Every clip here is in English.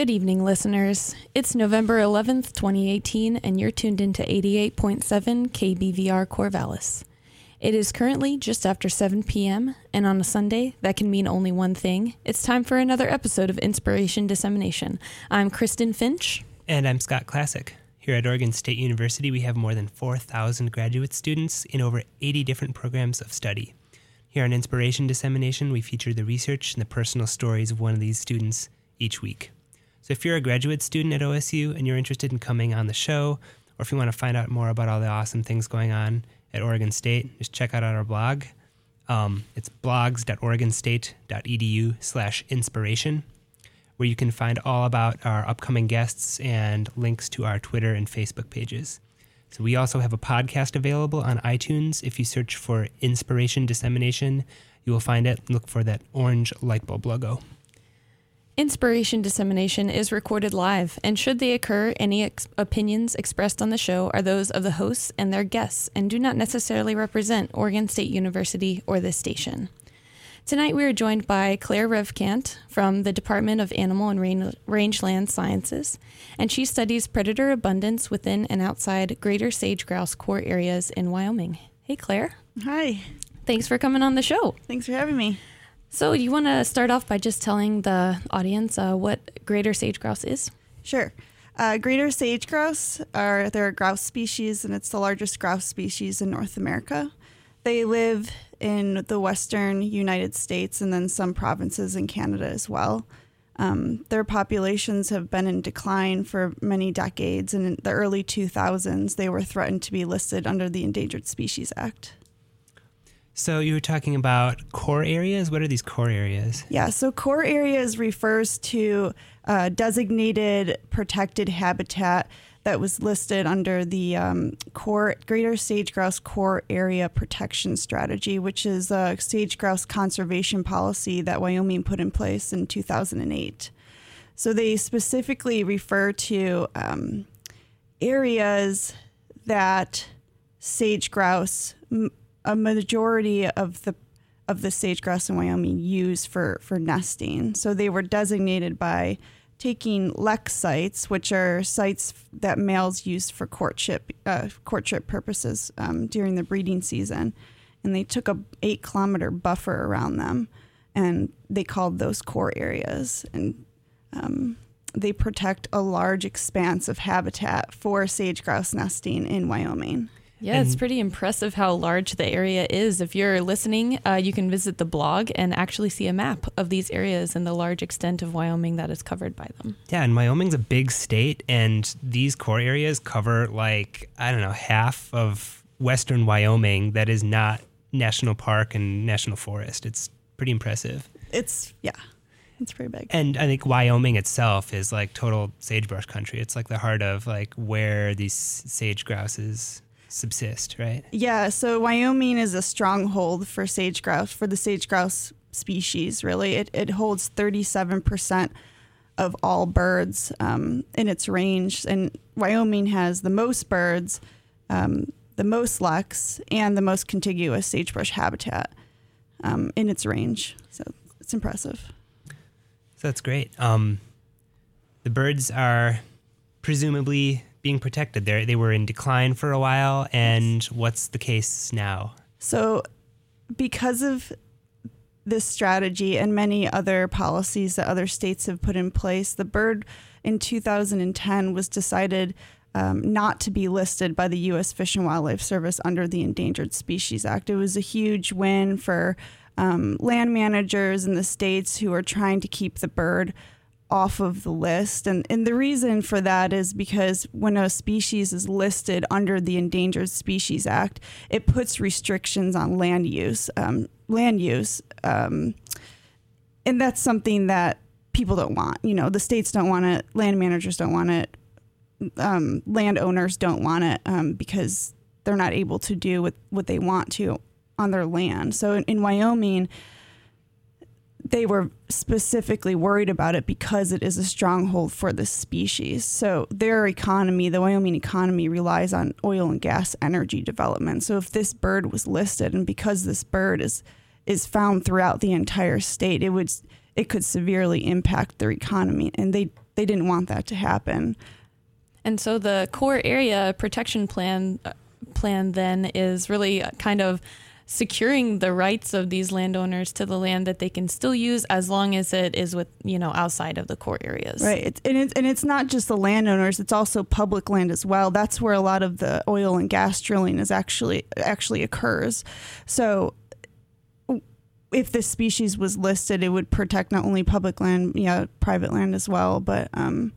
Good evening, listeners. It's November 11th, 2018, and you're tuned into 88.7 KBVR Corvallis. It is currently just after 7 p.m., and on a Sunday, that can mean only one thing. It's time for another episode of Inspiration Dissemination. I'm Kristen Finch. And I'm Scott Classic. Here at Oregon State University, we have more than 4,000 graduate students in over 80 different programs of study. Here on Inspiration Dissemination, we feature the research and the personal stories of one of these students each week. So if you're a graduate student at OSU and you're interested in coming on the show, or if you want to find out more about all the awesome things going on at Oregon State, just check out our blog. Um, it's blogs.oregonstate.edu slash inspiration, where you can find all about our upcoming guests and links to our Twitter and Facebook pages. So we also have a podcast available on iTunes. If you search for Inspiration Dissemination, you will find it. Look for that orange light bulb logo. Inspiration dissemination is recorded live, and should they occur, any ex- opinions expressed on the show are those of the hosts and their guests and do not necessarily represent Oregon State University or this station. Tonight we are joined by Claire Revkant from the Department of Animal and Rain- Rangeland Sciences, and she studies predator abundance within and outside greater sage grouse core areas in Wyoming. Hey, Claire. Hi. Thanks for coming on the show. Thanks for having me. So, you want to start off by just telling the audience uh, what greater sage grouse is? Sure. Uh, greater sage grouse are they're a grouse species, and it's the largest grouse species in North America. They live in the western United States and then some provinces in Canada as well. Um, their populations have been in decline for many decades, and in the early 2000s, they were threatened to be listed under the Endangered Species Act. So you were talking about core areas. What are these core areas? Yeah, so core areas refers to uh, designated protected habitat that was listed under the um, core Greater Sage Grouse Core Area Protection Strategy, which is a sage grouse conservation policy that Wyoming put in place in 2008. So they specifically refer to um, areas that sage grouse a majority of the of the sage grouse in Wyoming use for for nesting. So they were designated by taking lek sites, which are sites that males use for courtship uh, courtship purposes um, during the breeding season, and they took a eight kilometer buffer around them, and they called those core areas, and um, they protect a large expanse of habitat for sage grouse nesting in Wyoming. Yeah, and it's pretty impressive how large the area is. If you're listening, uh, you can visit the blog and actually see a map of these areas and the large extent of Wyoming that is covered by them. Yeah, and Wyoming's a big state, and these core areas cover like, I don't know, half of western Wyoming that is not national park and national forest. It's pretty impressive. It's, yeah. It's pretty big. And I think Wyoming itself is like total sagebrush country. It's like the heart of like where these sage grouses subsist, right? Yeah. So Wyoming is a stronghold for sage grouse, for the sage grouse species, really. It, it holds 37% of all birds um, in its range. And Wyoming has the most birds, um, the most leks, and the most contiguous sagebrush habitat um, in its range. So it's impressive. So that's great. Um, the birds are presumably being protected. They they were in decline for a while, and what's the case now? So, because of this strategy and many other policies that other states have put in place, the bird in 2010 was decided um, not to be listed by the U.S. Fish and Wildlife Service under the Endangered Species Act. It was a huge win for um, land managers in the states who are trying to keep the bird off of the list. And, and the reason for that is because when a species is listed under the Endangered Species Act, it puts restrictions on land use. Um, land use. Um, and that's something that people don't want. You know, the states don't want it, land managers don't want it, um, landowners don't want it um, because they're not able to do what, what they want to on their land. So in, in Wyoming, they were specifically worried about it because it is a stronghold for the species. So their economy, the Wyoming economy, relies on oil and gas energy development. So if this bird was listed, and because this bird is is found throughout the entire state, it would it could severely impact their economy, and they they didn't want that to happen. And so the core area protection plan uh, plan then is really kind of securing the rights of these landowners to the land that they can still use as long as it is with you know outside of the core areas. Right. It's, and, it's, and it's not just the landowners it's also public land as well. That's where a lot of the oil and gas drilling is actually actually occurs. So if this species was listed it would protect not only public land yeah private land as well but um,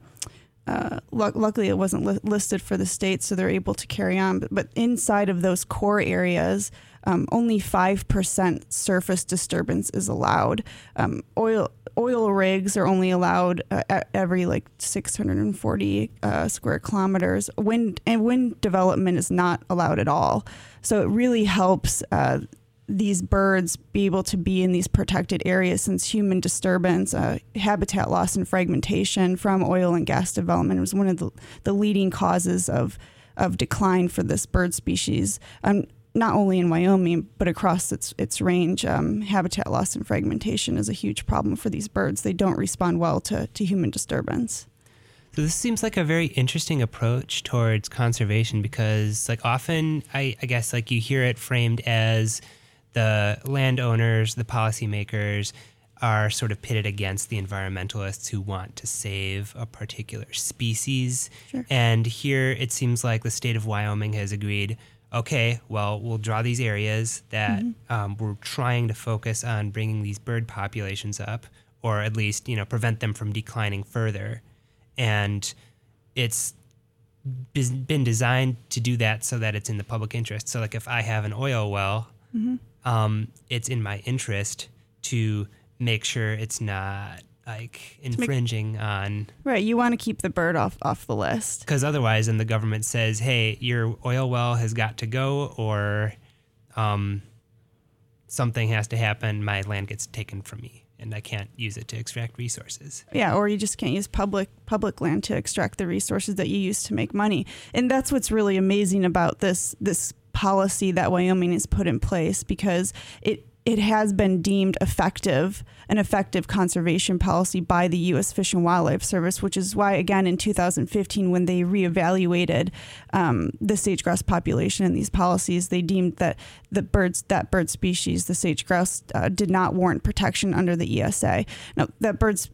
uh, luckily it wasn't li- listed for the state so they're able to carry on. But, but inside of those core areas um, only 5% surface disturbance is allowed. Um, oil oil rigs are only allowed uh, every like 640 uh, square kilometers. Wind and wind development is not allowed at all. So it really helps uh, these birds be able to be in these protected areas since human disturbance, uh, habitat loss, and fragmentation from oil and gas development was one of the, the leading causes of of decline for this bird species. Um, not only in Wyoming but across its its range, um, habitat loss and fragmentation is a huge problem for these birds. They don't respond well to, to human disturbance. So this seems like a very interesting approach towards conservation because, like, often I, I guess like you hear it framed as the landowners, the policymakers are sort of pitted against the environmentalists who want to save a particular species. Sure. And here it seems like the state of Wyoming has agreed okay, well, we'll draw these areas that mm-hmm. um, we're trying to focus on bringing these bird populations up, or at least you know prevent them from declining further, and it's been designed to do that so that it's in the public interest. So, like if I have an oil well, mm-hmm. um, it's in my interest to make sure it's not like infringing make, on right you want to keep the bird off off the list. Because otherwise then the government says hey your oil well has got to go or um, something has to happen. My land gets taken from me and i can't use it to extract resources. Yeah or you just can't use public public land to extract the resources that you use to make money. And that's what's really amazing about this this policy that wyoming has put in place because it it has been deemed effective, an effective conservation policy by the U.S. Fish and Wildlife Service, which is why, again, in 2015, when they reevaluated um, the sage grouse population in these policies, they deemed that the birds, that bird species, the sage grouse, uh, did not warrant protection under the ESA. Now, that bird's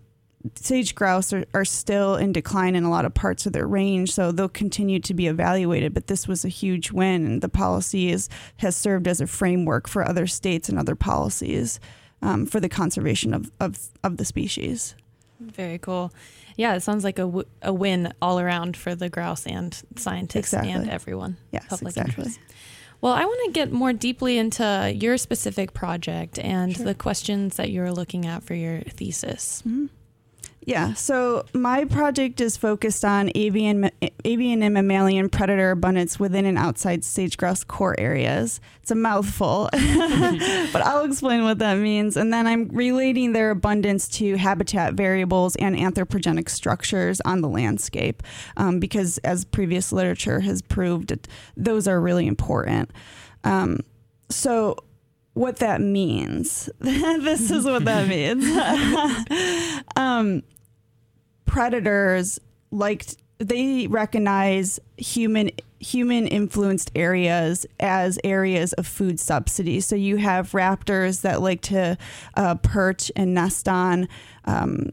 sage grouse are, are still in decline in a lot of parts of their range, so they'll continue to be evaluated. But this was a huge win, and the policy is, has served as a framework for other states and other policies um, for the conservation of, of, of the species. Very cool. Yeah, it sounds like a, w- a win all around for the grouse and scientists exactly. and everyone. Yes, public exactly. Interest. Well, I want to get more deeply into your specific project and sure. the questions that you're looking at for your thesis. Mm-hmm. Yeah, so my project is focused on avian, avian and mammalian predator abundance within and outside sage grouse core areas. It's a mouthful, but I'll explain what that means. And then I'm relating their abundance to habitat variables and anthropogenic structures on the landscape, um, because as previous literature has proved, those are really important. Um, so what that means. this is what that means. um, predators like they recognize human human influenced areas as areas of food subsidy. So you have raptors that like to uh, perch and nest on. Um,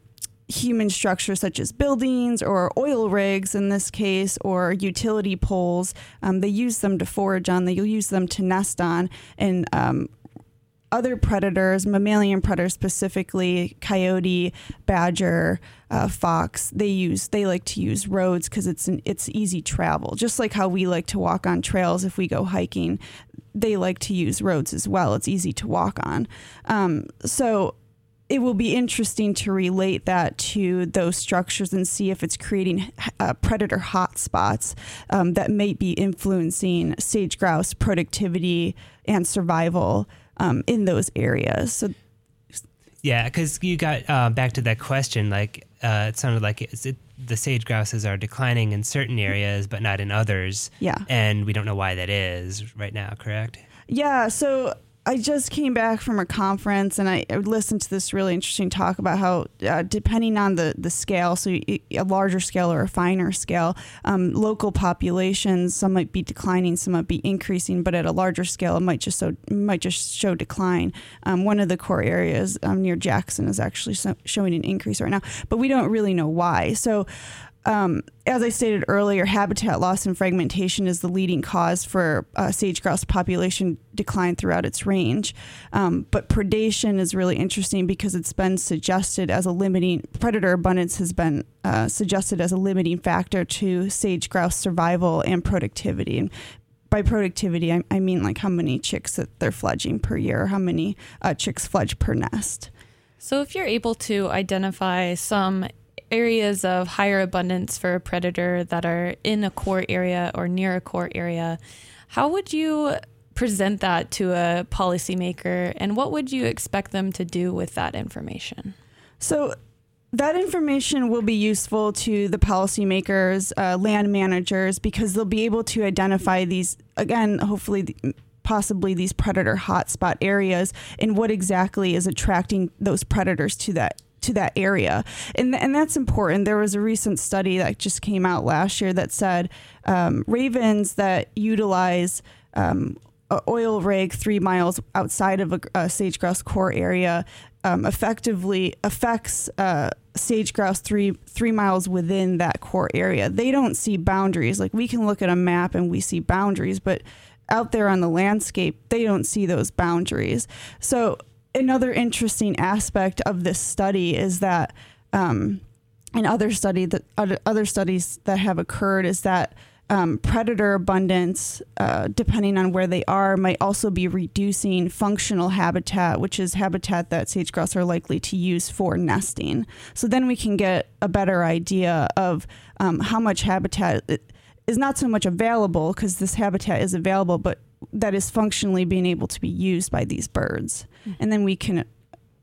human structures such as buildings or oil rigs in this case or utility poles um, they use them to forage on They'll use them to nest on and um, other predators, mammalian predators specifically, coyote, badger, uh, fox, they use they like to use roads because it's an, it's easy travel. Just like how we like to walk on trails if we go hiking, they like to use roads as well. It's easy to walk on. Um, so it will be interesting to relate that to those structures and see if it's creating uh, predator hotspots um, that may be influencing sage grouse productivity and survival um, in those areas. So, yeah, because you got uh, back to that question, like uh, it sounded like it, the sage grouses are declining in certain areas, but not in others. Yeah, and we don't know why that is right now. Correct? Yeah. So I just came back from a conference and I, I listened to this really interesting talk about how, uh, depending on the, the scale, so a larger scale or a finer scale, um, local populations, some might be declining, some might be increasing, but at a larger scale, it might just so might just show decline. Um, one of the core areas um, near Jackson is actually so, showing an increase right now, but we don't really know why. So um, as I stated earlier, habitat loss and fragmentation is the leading cause for uh, sage grouse population decline throughout its range. Um, but predation is really interesting because it's been suggested as a limiting predator abundance has been uh, suggested as a limiting factor to sage grouse survival and productivity. And by productivity, I, I mean like how many chicks that they're fledging per year, how many uh, chicks fledge per nest. So, if you're able to identify some areas of higher abundance for a predator that are in a core area or near a core area, how would you present that to a policymaker and what would you expect them to do with that information? So, that information will be useful to the policymakers, uh, land managers, because they'll be able to identify these, again, hopefully, possibly these predator hotspot areas and what exactly is attracting those predators to that to that area. And, and that's important. There was a recent study that just came out last year that said um, ravens that utilize um, oil rig three miles outside of a, a sage grouse core area um, effectively affects uh, sage grouse three three miles within that core area. They don't see boundaries. Like we can look at a map and we see boundaries, but out there on the landscape, they don't see those boundaries. So another interesting aspect of this study is that, um, in other study that other studies that have occurred is that um, predator abundance, uh, depending on where they are, might also be reducing functional habitat, which is habitat that sage grouse are likely to use for nesting. So then we can get a better idea of um, how much habitat is not so much available because this habitat is available, but that is functionally being able to be used by these birds mm-hmm. and then we can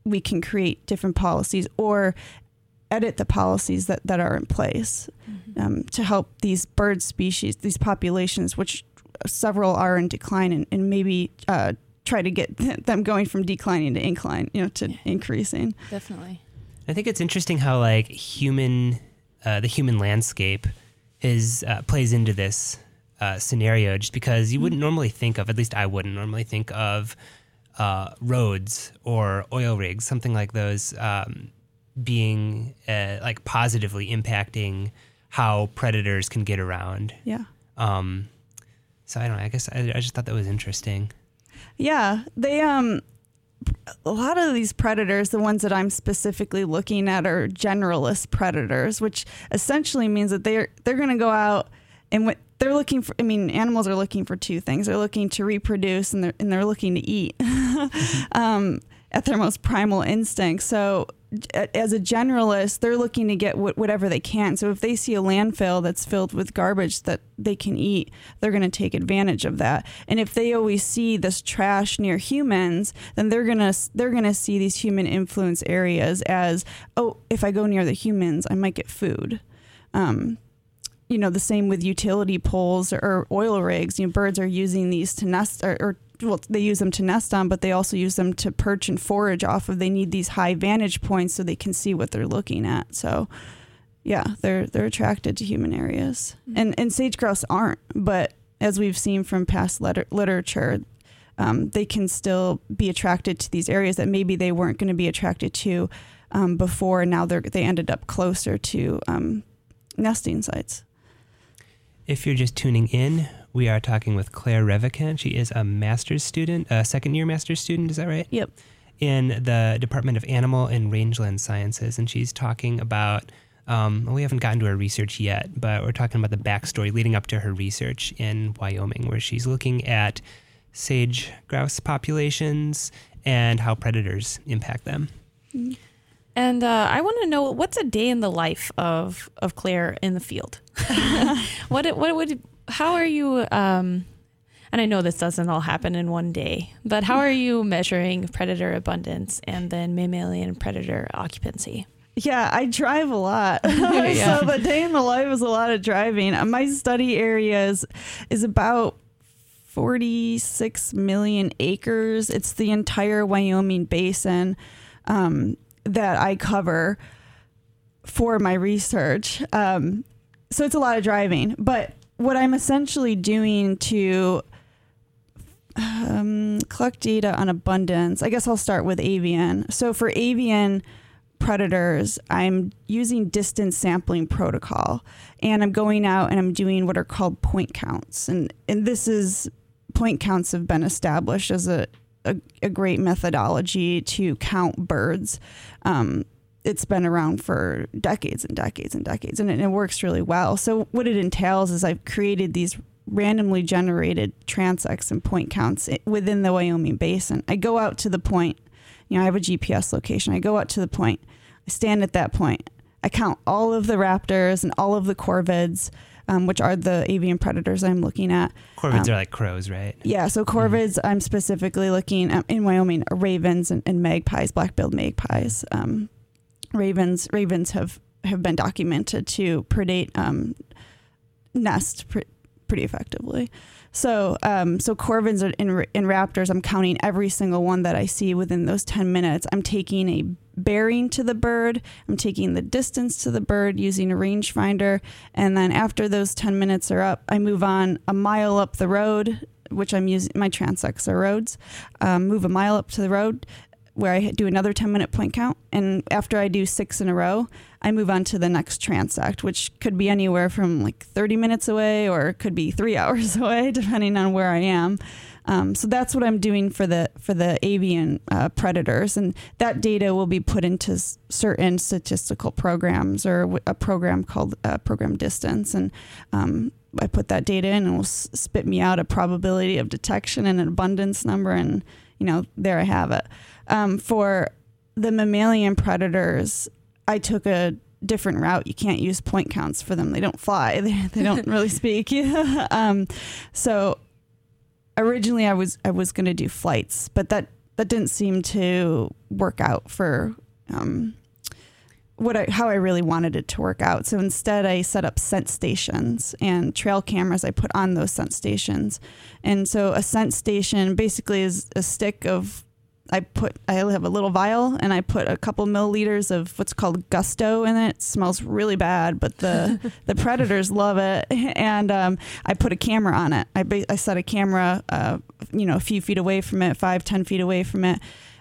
we can create different policies or edit the policies that, that are in place mm-hmm. um, to help these bird species these populations which several are in decline and, and maybe uh, try to get them going from declining to incline you know to yeah. increasing definitely i think it's interesting how like human uh, the human landscape is uh, plays into this uh, scenario just because you wouldn't normally think of, at least I wouldn't normally think of uh, roads or oil rigs, something like those, um, being uh, like positively impacting how predators can get around. Yeah. Um, so I don't know. I guess I, I just thought that was interesting. Yeah, they um a lot of these predators, the ones that I'm specifically looking at, are generalist predators, which essentially means that they're they're going to go out and what they're looking for i mean animals are looking for two things. They're looking to reproduce and they're, and they're looking to eat um, at their most primal instinct so as a generalist they're looking to get whatever they can. So if they see a landfill that's filled with garbage that they can eat they're going to take advantage of that. And if they always see this trash near humans then they're going to they're going to see these human influence areas as oh if i go near the humans i might get food. Um, you know, the same with utility poles or, oil rigs. You know, birds are using these to nest or, or well, they use them to nest on, but they also use them to perch and forage off of. They need these high vantage points so they can see what they're looking at. So, yeah, they're they're attracted to human areas, mm-hmm. and and sage grouse aren't. But as we've seen from past letter, literature, um, they can still be attracted to these areas that maybe they weren't going to be attracted to um, before. Now they they ended up closer to um, nesting sites. If you're just tuning in, we are talking with Claire Revican. She is a master's student, a second year master's student, is that right? Yep. In the Department of Animal and Rangeland Sciences. And she's talking about, um, we haven't gotten to her research yet, but we're talking about the backstory leading up to her research in Wyoming, where she's looking at sage grouse populations and how predators impact them. Mm-hmm. And uh, I want to know what's a day in the life of of Claire in the field. what what would how are you? Um, and I know this doesn't all happen in one day, but how are you measuring predator abundance and then mammalian predator occupancy? Yeah, I drive a lot. yeah. So the day in the life is a lot of driving. My study area is, is about 46 million acres. It's the entire Wyoming basin um, that I cover for my research. Um, so it's a lot of driving. But what I'm essentially doing to um, collect data on abundance, I guess I'll start with avian. So for avian predators, I'm using distance sampling protocol, and I'm going out and I'm doing what are called point counts, and and this is point counts have been established as a a, a great methodology to count birds. Um, it's been around for decades and decades and decades, and it, it works really well. So what it entails is I've created these randomly generated transects and point counts within the Wyoming basin. I go out to the point, you know, I have a GPS location. I go out to the point, I stand at that point, I count all of the raptors and all of the corvids, um, which are the avian predators I'm looking at. Corvids Um, are like crows, right? Yeah, so corvids, I'm specifically looking at, in Wyoming, ravens and, and magpies, black-billed magpies. Um, ravens, ravens have have been documented to predate um, nest pre- pretty effectively. So, um, so and, and raptors, I'm counting every single one that I see within those 10 minutes. I'm taking a bearing to the bird. I'm taking the distance to the bird using a rangefinder. And then after those 10 minutes are up, I move on a mile up the road, which I'm using my transects are roads. Um, move a mile up to the road where I do another 10 minute point count. And after I do six in a row, I move on to the next transect, which could be anywhere from like 30 minutes away or could be three hours away, depending on where I am. Um, so that's what I'm doing for the for the avian uh, predators, and that data will be put into s- certain statistical programs or w- a program called uh, program distance, and um, I put that data in, and will s- spit me out a probability of detection and an abundance number, and you know there I have it. Um, for the mammalian predators, I took a different route. You can't use point counts for them; they don't fly. They, they don't really speak. um, so originally I was I was going to do flights, but that that didn't seem to work out for um, what I, how I really wanted it to work out. So instead, I set up scent stations and trail cameras. I put on those scent stations, and so a scent station basically is a stick of. I put I have a little vial and I put a couple milliliters of what's called gusto in it. it smells really bad, but the the predators love it. And um, I put a camera on it. I, I set a camera, uh, you know, a few feet away from it, five, ten feet away from it.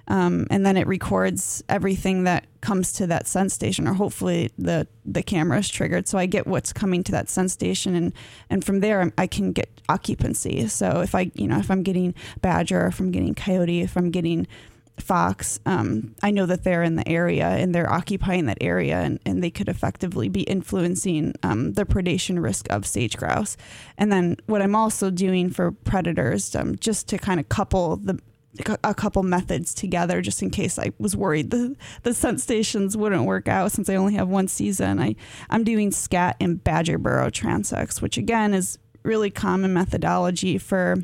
Um, and then it records everything that comes to that scent station, or hopefully the the camera is triggered, so I get what's coming to that scent station, and and from there I can get occupancy. So if I you know if I'm getting badger, if I'm getting coyote, if I'm getting fox, um, I know that they're in the area and they're occupying that area, and, and they could effectively be influencing um, the predation risk of sage grouse. And then what I'm also doing for predators, um, just to kind of couple the a couple methods together just in case I was worried the the scent stations wouldn't work out since I only have one season. I I'm doing scat and badger burrow transects, which again is really common methodology for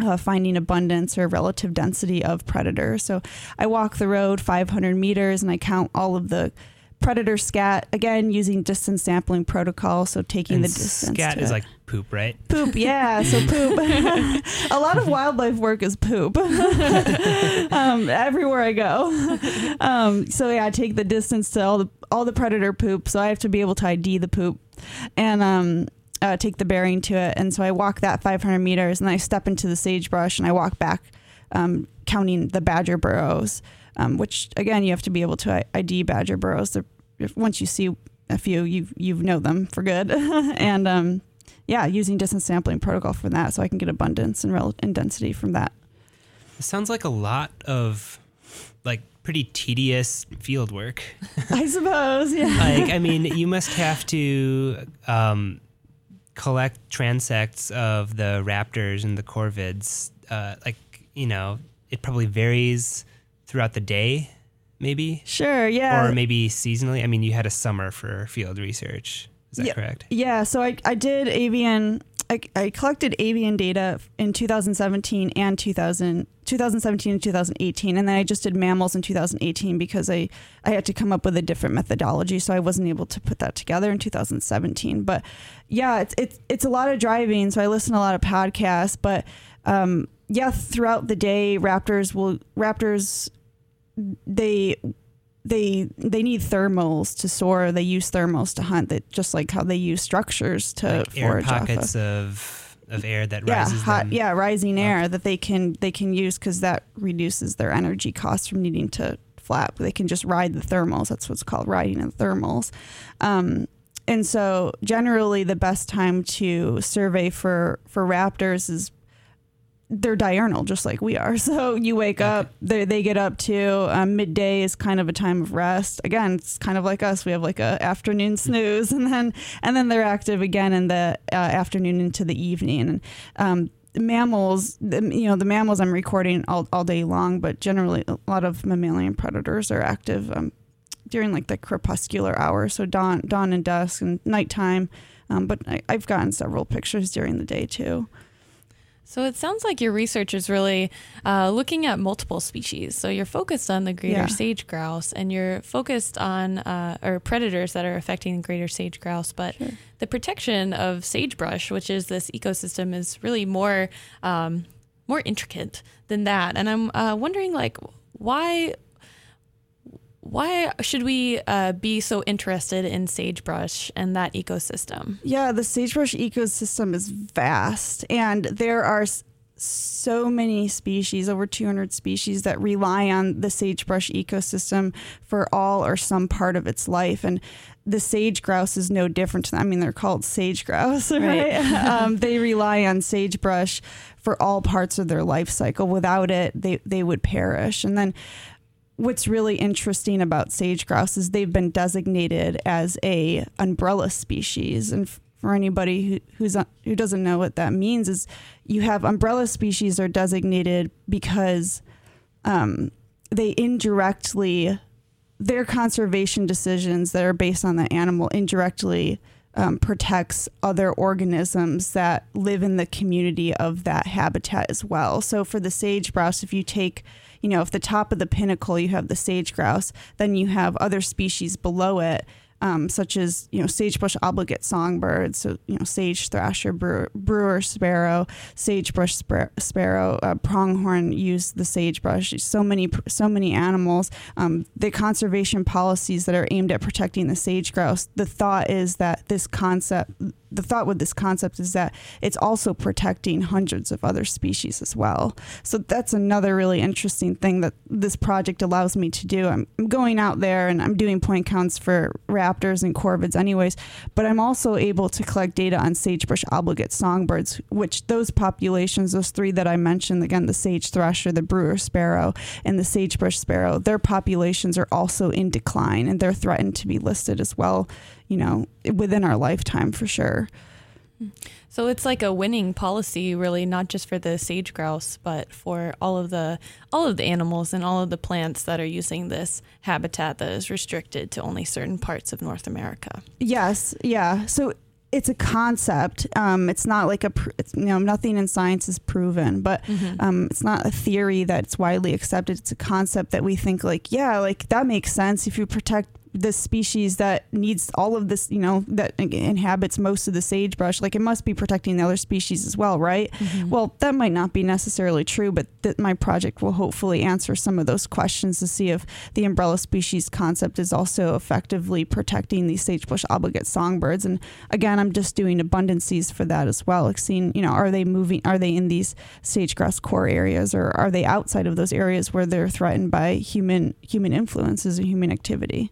uh, finding abundance or relative density of predators. So I walk the road 500 meters and I count all of the predator scat again using distance sampling protocol. So taking And the distance. scat is it. like poop, right? Poop, yeah. So poop. a lot of wildlife work is poop. um, everywhere I go. Um, so yeah, I take the distance to all the all the predator poop. So I have to be able to ID the poop, and um, uh, take the bearing to it. And so I walk that 500 meters, and I step into the sagebrush, and I walk back, um, counting the badger burrows. Um, which again, you have to be able to ID badger burrows. They're, if, once you see a few, you you know them for good, and um, yeah, using distance sampling protocol for that, so I can get abundance and rel- and density from that. It sounds like a lot of like pretty tedious field work. I suppose, yeah. like, I mean, you must have to um, collect transects of the raptors and the corvids. Uh, like, you know, it probably varies throughout the day, maybe, Sure, yeah. or maybe seasonally. I mean, you had a summer for field research. Is that Yeah. correct? Yeah, so I, I did avian, I, I collected avian data in 2017 and 2000, 2017 and 2018. And then I just did mammals in 2018 because I, I had to come up with a different methodology. So I wasn't able to put that together in 2017. But yeah, it's, it's, it's a lot of driving. So I listen to a lot of podcasts, but um, yeah, throughout the day, raptors will raptors they they they need thermals to soar. They use thermals to hunt. That just like how they use structures to like air forage off of. pockets of of air that yeah, rises hot, them. yeah, rising up. air that they can they can use because that reduces their energy costs from needing to flap. They can just ride the thermals. That's what's called riding in thermals. Um, and so generally, the best time to survey for for raptors is they're diurnal, just like we are. So you wake up, they they get up too. Um, midday is kind of a time of rest. Again, it's kind of like us. We have like a afternoon snooze, and then and then they're active again in the uh, afternoon into the evening. And um, mammals, you know, the mammals I'm recording all, all day long, but generally a lot of mammalian predators are active um, during like the crepuscular hours, so dawn, dawn and dusk and nighttime. Um, but I, I've gotten several pictures during the day too. So it sounds like your research is really uh, looking at multiple species. So you're focused on the greater Yeah. sage grouse, and you're focused on uh, or predators that are affecting the greater sage grouse. But Sure. the protection of sagebrush, which is this ecosystem, is really more um, more intricate than that. And I'm uh, wondering, like, why why should we uh, be so interested in sagebrush and that ecosystem? Yeah, the sagebrush ecosystem is vast, and there are so many species, over 200 species, that rely on the sagebrush ecosystem for all or some part of its life. And the sage grouse is no different. to them. I mean, they're called sage grouse, right? Right. um, they rely on sagebrush for all parts of their life cycle. Without it, they, they would perish. And then what's really interesting about sage grouse is they've been designated as a umbrella species and for anybody who, who's who doesn't know what that means is you have umbrella species are designated because um, they indirectly their conservation decisions that are based on the animal indirectly um, protects other organisms that live in the community of that habitat as well. So for the sage grouse, if you take, you know, if the top of the pinnacle you have the sage grouse, then you have other species below it. Um, such as you know sagebrush obligate songbirds, so you know sage thrasher, brewer, brewer sparrow, sagebrush spar- sparrow, uh, pronghorn use the sagebrush. So many so many animals. Um, the conservation policies that are aimed at protecting the sage grouse. The thought is that this concept, the thought with this concept is that it's also protecting hundreds of other species as well. So that's another really interesting thing that this project allows me to do. I'm, going out there and I'm doing point counts for raptors and corvids anyways, but I'm also able to collect data on sagebrush obligate songbirds, which those populations, those three that I mentioned, again, the sage thrasher, the brewer sparrow, and the sagebrush sparrow, their populations are also in decline and they're threatened to be listed as well, you know, within our lifetime for sure. So it's like a winning policy, really, not just for the sage grouse, but for all of the all of the animals and all of the plants that are using this habitat that is restricted to only certain parts of North America. Yes, yeah. So it's a concept. Um, it's not like a, pr- it's, you know, nothing in science is proven, but um, it's not a theory that's widely accepted. It's a concept that we think like, yeah, like that makes sense if you protect this species that needs all of this, you know, that inhabits most of the sagebrush. Like it must be protecting the other species as well, right? Mm-hmm. Well, that might not be necessarily true, but th- my project will hopefully answer some of those questions to see if the umbrella species concept is also effectively protecting these sagebrush obligate songbirds. And again, I'm just doing abundances for that as well, like seeing, you know, are they moving, are they in these sage grouse core areas or are they outside of those areas where they're threatened by human human influences and human activity?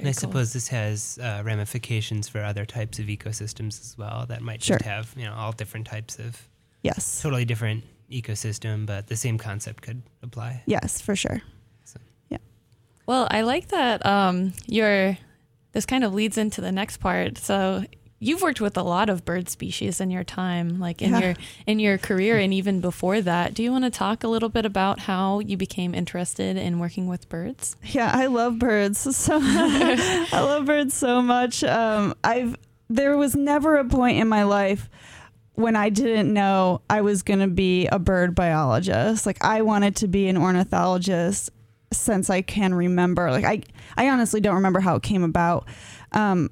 And I cool. suppose this has uh, ramifications for other types of ecosystems as well that might Sure. just have, you know, all different types of Yes. totally different ecosystem, but the same concept could apply. Yes, for sure. Yeah. Well, I like that um, your this kind of leads into the next part. So you've worked with a lot of bird species in your time, like in Yeah. your in your career and even before that. Do you want to talk a little bit about how you became interested in working with birds? Yeah, I love birds. So much. I love birds so much. Um, I've there was never a point in my life when I didn't know I was going to be a bird biologist. Like I wanted to be an ornithologist since I can remember. Like I I honestly don't remember how it came about. Um,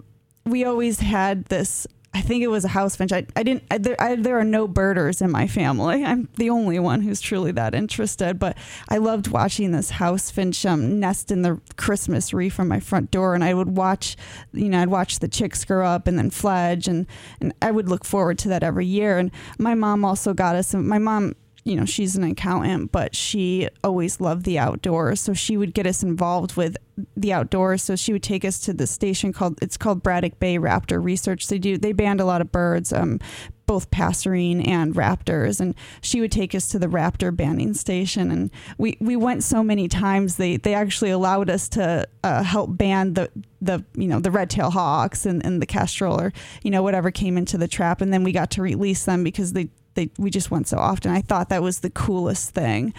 we always had this I think it was a house finch. I, I didn't. I, there, I, there are no birders in my family. I'm the only one who's truly that interested. But I loved watching this house finch um, nest in the Christmas wreath from my front door, and I would watch, you know, I'd watch the chicks grow up and then fledge, and and I would look forward to that every year. And my mom also got us. My mom you know, she's an accountant, but she always loved the outdoors. So she would get us involved with the outdoors. So she would take us to the station called it's called Braddock Bay Raptor Research. They do they band a lot of birds, um, both passerine and raptors. And she would take us to the raptor banding station. And we, we went so many times they, they actually allowed us to uh, help band the the you know the red tail hawks and, and the kestrel or you know whatever came into the trap and then we got to release them because they they we just went so often. I thought that was the coolest thing.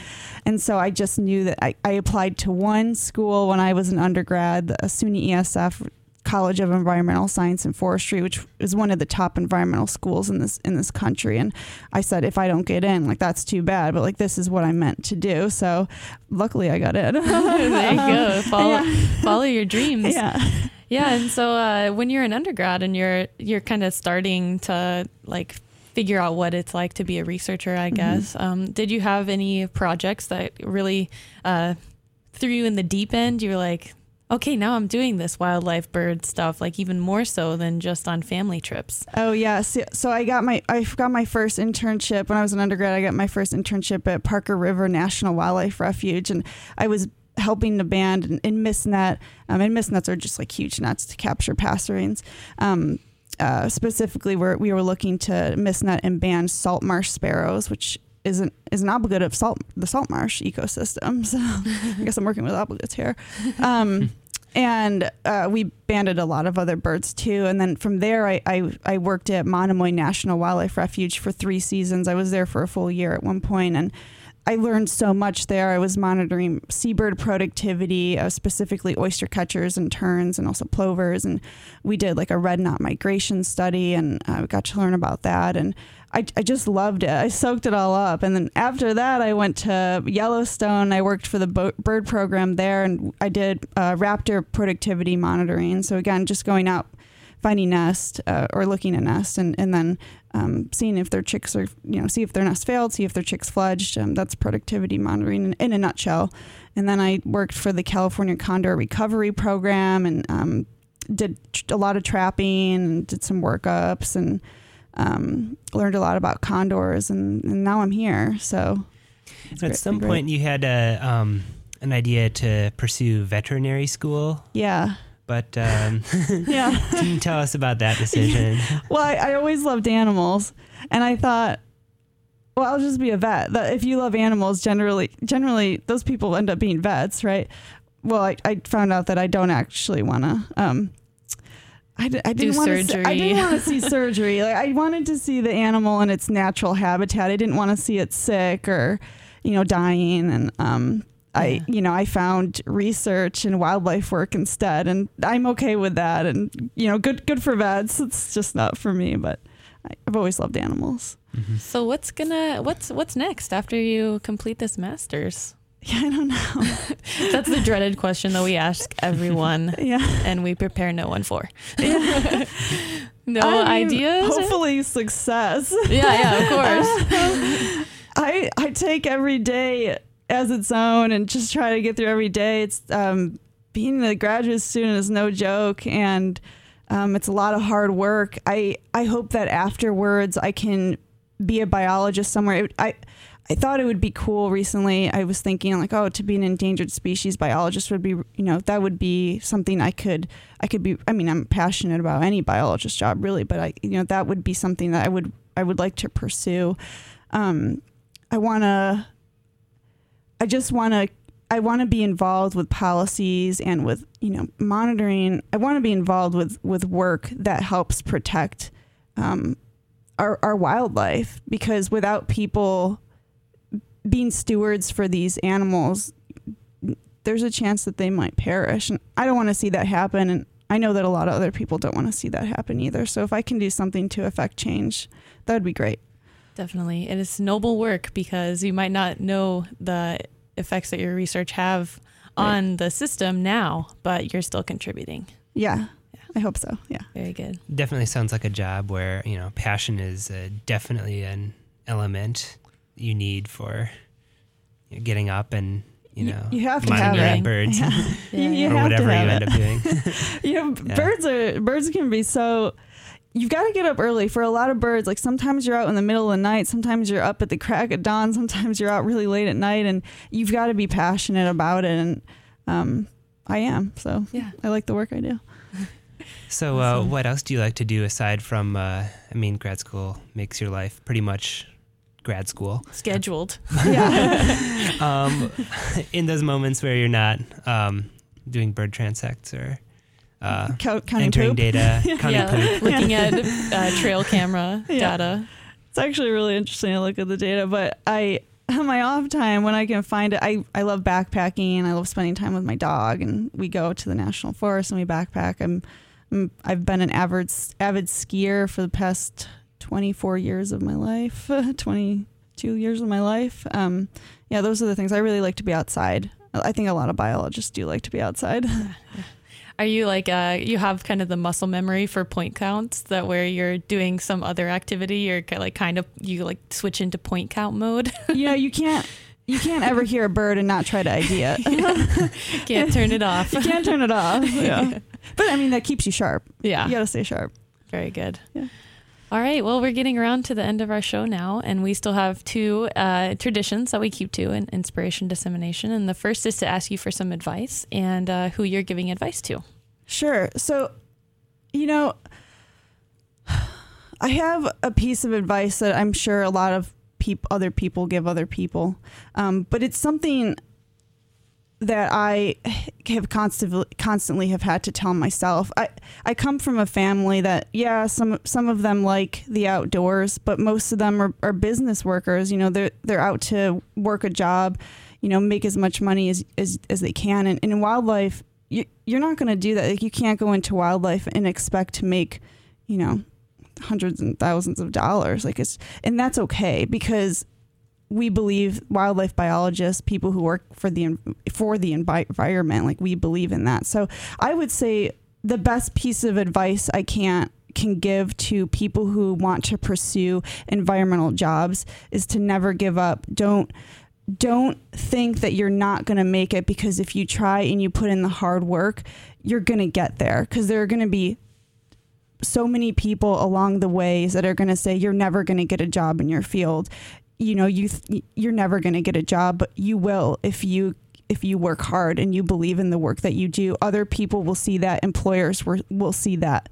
And so I just knew that I, I applied to one school when I was an undergrad, the SUNY ESF College of Environmental Science and Forestry, which is one of the top environmental schools in this in this country. And I said, if I don't get in, like that's too bad. But like this is what I meant to do. So luckily, I got in. there you go. Follow yeah. follow your dreams. Yeah. Yeah. And so uh, when you're an undergrad and you're you're kind of starting to like figure out what it's like to be a researcher, I mm-hmm. guess. Mm-hmm. Um, did you have any projects that really uh, threw you in the deep end? You were like, okay, now I'm doing this wildlife bird stuff, like even more so than just on family trips. Oh yeah, so, so, I got my I got my first internship when I was an undergrad. I got my first internship at Parker River National Wildlife Refuge, and I was helping the band in, in mist net. Um, and mist nets are just like huge nets to capture passerines. Um, uh, specifically, where we were looking to mist net and ban salt marsh sparrows, which is an is an obligate of salt the salt marsh ecosystem. So I guess I'm working with obligates here. Um, and uh, we banded a lot of other birds too. And then from there, I, I, I worked at Monomoy National Wildlife Refuge for three seasons. I was there for a full year at one point, and I learned so much there. I was monitoring seabird productivity, uh, specifically oyster catchers and terns, and also plovers. And we did like a red knot migration study, and I uh, got to learn about that. And I, I just loved it. I soaked it all up. And then after that, I went to Yellowstone. I worked for the bo- bird program there, and I did uh, raptor productivity monitoring. So again, just going out finding nest uh, or looking at nest and, and then um, seeing if their chicks are, you know, see if their nest failed, see if their chicks fledged. Um, that's productivity monitoring in, in, a nutshell. And then I worked for the California Condor Recovery Program and um, did a lot of trapping and did some workups and um, learned a lot about condors. And, and now I'm here. So at great, some point, you had a, um, an idea to pursue veterinary school. Yeah but um, yeah, can you tell us about that decision? well, I, I, always loved animals, and I thought, well, I'll just be a vet. That if you love animals, generally, generally those people end up being vets, right? Well, I, I found out that I don't actually want to. Um, I, d- I didn't want to. I didn't want to see surgery. Like I wanted to see the animal in its natural habitat. I didn't want to see it sick or, you know, dying. And um, I, you know, I found research and wildlife work instead, and I'm okay with that. And you know, good, good for vets. It's just not for me, but I've always loved animals. Mm-hmm. So what's gonna what's what's next after you complete this master's? Yeah, I don't know. That's the dreaded question that we ask everyone. yeah, and we prepare no one for. Yeah. no I mean, ideas. Hopefully, success. Yeah, yeah, of course. I I take every day as its own and just try to get through every day. It's um, being a graduate student is no joke, and um, it's a lot of hard work. I I hope that afterwards I can be a biologist somewhere. It, I I thought it would be cool recently. I was thinking like, oh, to be an endangered species biologist would be, you know, that would be something I could, I could be. I mean, I'm passionate about any biologist job really, but I, you know, that would be something that I would, I would like to pursue. Um, I want to I just want to I want to be involved with policies and with you know monitoring. I want to be involved with with work that helps protect um, our our wildlife because without people being stewards for these animals, there's a chance that they might perish, and I don't want to see that happen. And I know that a lot of other people don't want to see that happen either. So if I can do something to affect change, that would be great. Definitely. And It is noble work because you might not know the effects that your research have right. on the system now, but you're still contributing. Yeah. Yeah. I hope so. Yeah. Very good. Definitely sounds like a job where, you know, passion is uh, definitely an element you need for you know, getting up and, you You- know, you have to minding have it. birds Yeah. Yeah, You- you yeah. or have to whatever you have end it. up doing. you know, Yeah. birds are birds can be so. You've got to get up early for a lot of birds. Like sometimes you're out in the middle of the night, sometimes you're up at the crack of dawn, sometimes you're out really late at night, and you've got to be passionate about it. And um, I am, so Yeah. I like the work I do. So, uh, what else do you like to do aside from, uh, I mean, grad school makes your life pretty much grad school. Scheduled. Yeah, um, in those moments where you're not um, doing bird transects or uh, Count, counting entering poop. data, counting yeah, poop. looking at uh, trail camera Yeah. data. It's actually really interesting to look at the data, but I on my off time when I can find it, I, I love backpacking and I love spending time with my dog and we go to the national forest and we backpack. I'm, I'm I've been an avid avid skier for the past 24 years of my life, 22 years of my life. Um, yeah, those are the things I really like to be outside. I think a lot of biologists do like to be outside. Are you like uh you have kind of the muscle memory for point counts that where you're doing some other activity you're like kind of you like switch into point count mode you know, you can't you can't ever hear a bird and not try to ID it. can't turn it off you can't turn it off. Yeah. But I mean that keeps you sharp. yeah You got to stay sharp. very good Yeah. All right well we're getting around to the end of our show now and we still have two uh, traditions that we keep to in inspiration dissemination and the first is to ask you for some advice and uh, who you're giving advice to Sure. So, you know, I have a piece of advice that I'm sure a lot of peop- other people give other people, um, but it's something that I have constantly constantly have had to tell myself. I I come from a family that yeah, some some of them like the outdoors, but most of them are, are business workers. You know, they're they're out to work a job, you know, make as much money as as, as they can. And, and in wildlife, you, you're not going to do that. Like you can't go into wildlife and expect to make, you know, hundreds and thousands of dollars. Like it's and that's okay because we believe wildlife biologists, people who work for the for the environment, like we believe in that. So I would say the best piece of advice I can't can give to people who want to pursue environmental jobs is to never give up. Don't don't think that you're not going to make it because if you try and you put in the hard work, you're going to get there because there are going to be so many people along the ways that are going to say you're never going to get a job in your field you know you th- you're never going to get a job but you will if you if you work hard and you believe in the work that you do other people will see that employers will, will see that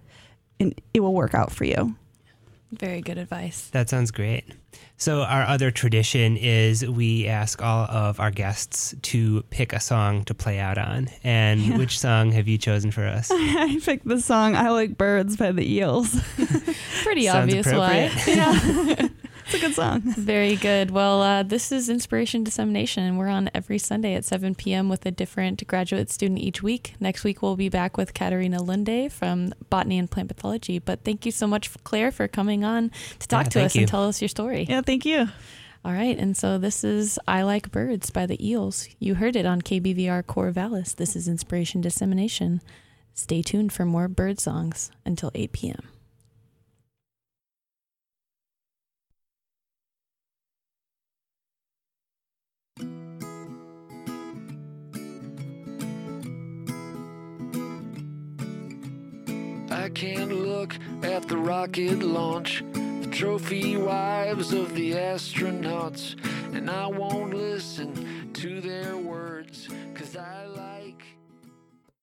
and it will work out for you very good advice That sounds great. So, our other tradition is we ask all of our guests to pick a song to play out on. And Yeah. which song have you chosen for us? i picked the song i like birds by the eels pretty obvious why yeah it's a good song Very good. Well, uh, this is Inspiration Dissemination, and we're on every Sunday at 7 p.m. with a different graduate student each week. Next week, we'll be back with Katarina Lunde from Botany and Plant Pathology. But thank you so much, Claire, for coming on to talk Yeah, to us you. and tell us your story. yeah thank you All right. And so this is I Like Birds by the Eels. You heard it on KBVR Corvallis. This is Inspiration Dissemination. Stay tuned for more bird songs until 8 p.m. I can't look at the rocket launch, the trophy wives of the astronauts, and I won't listen to their words, cause I like.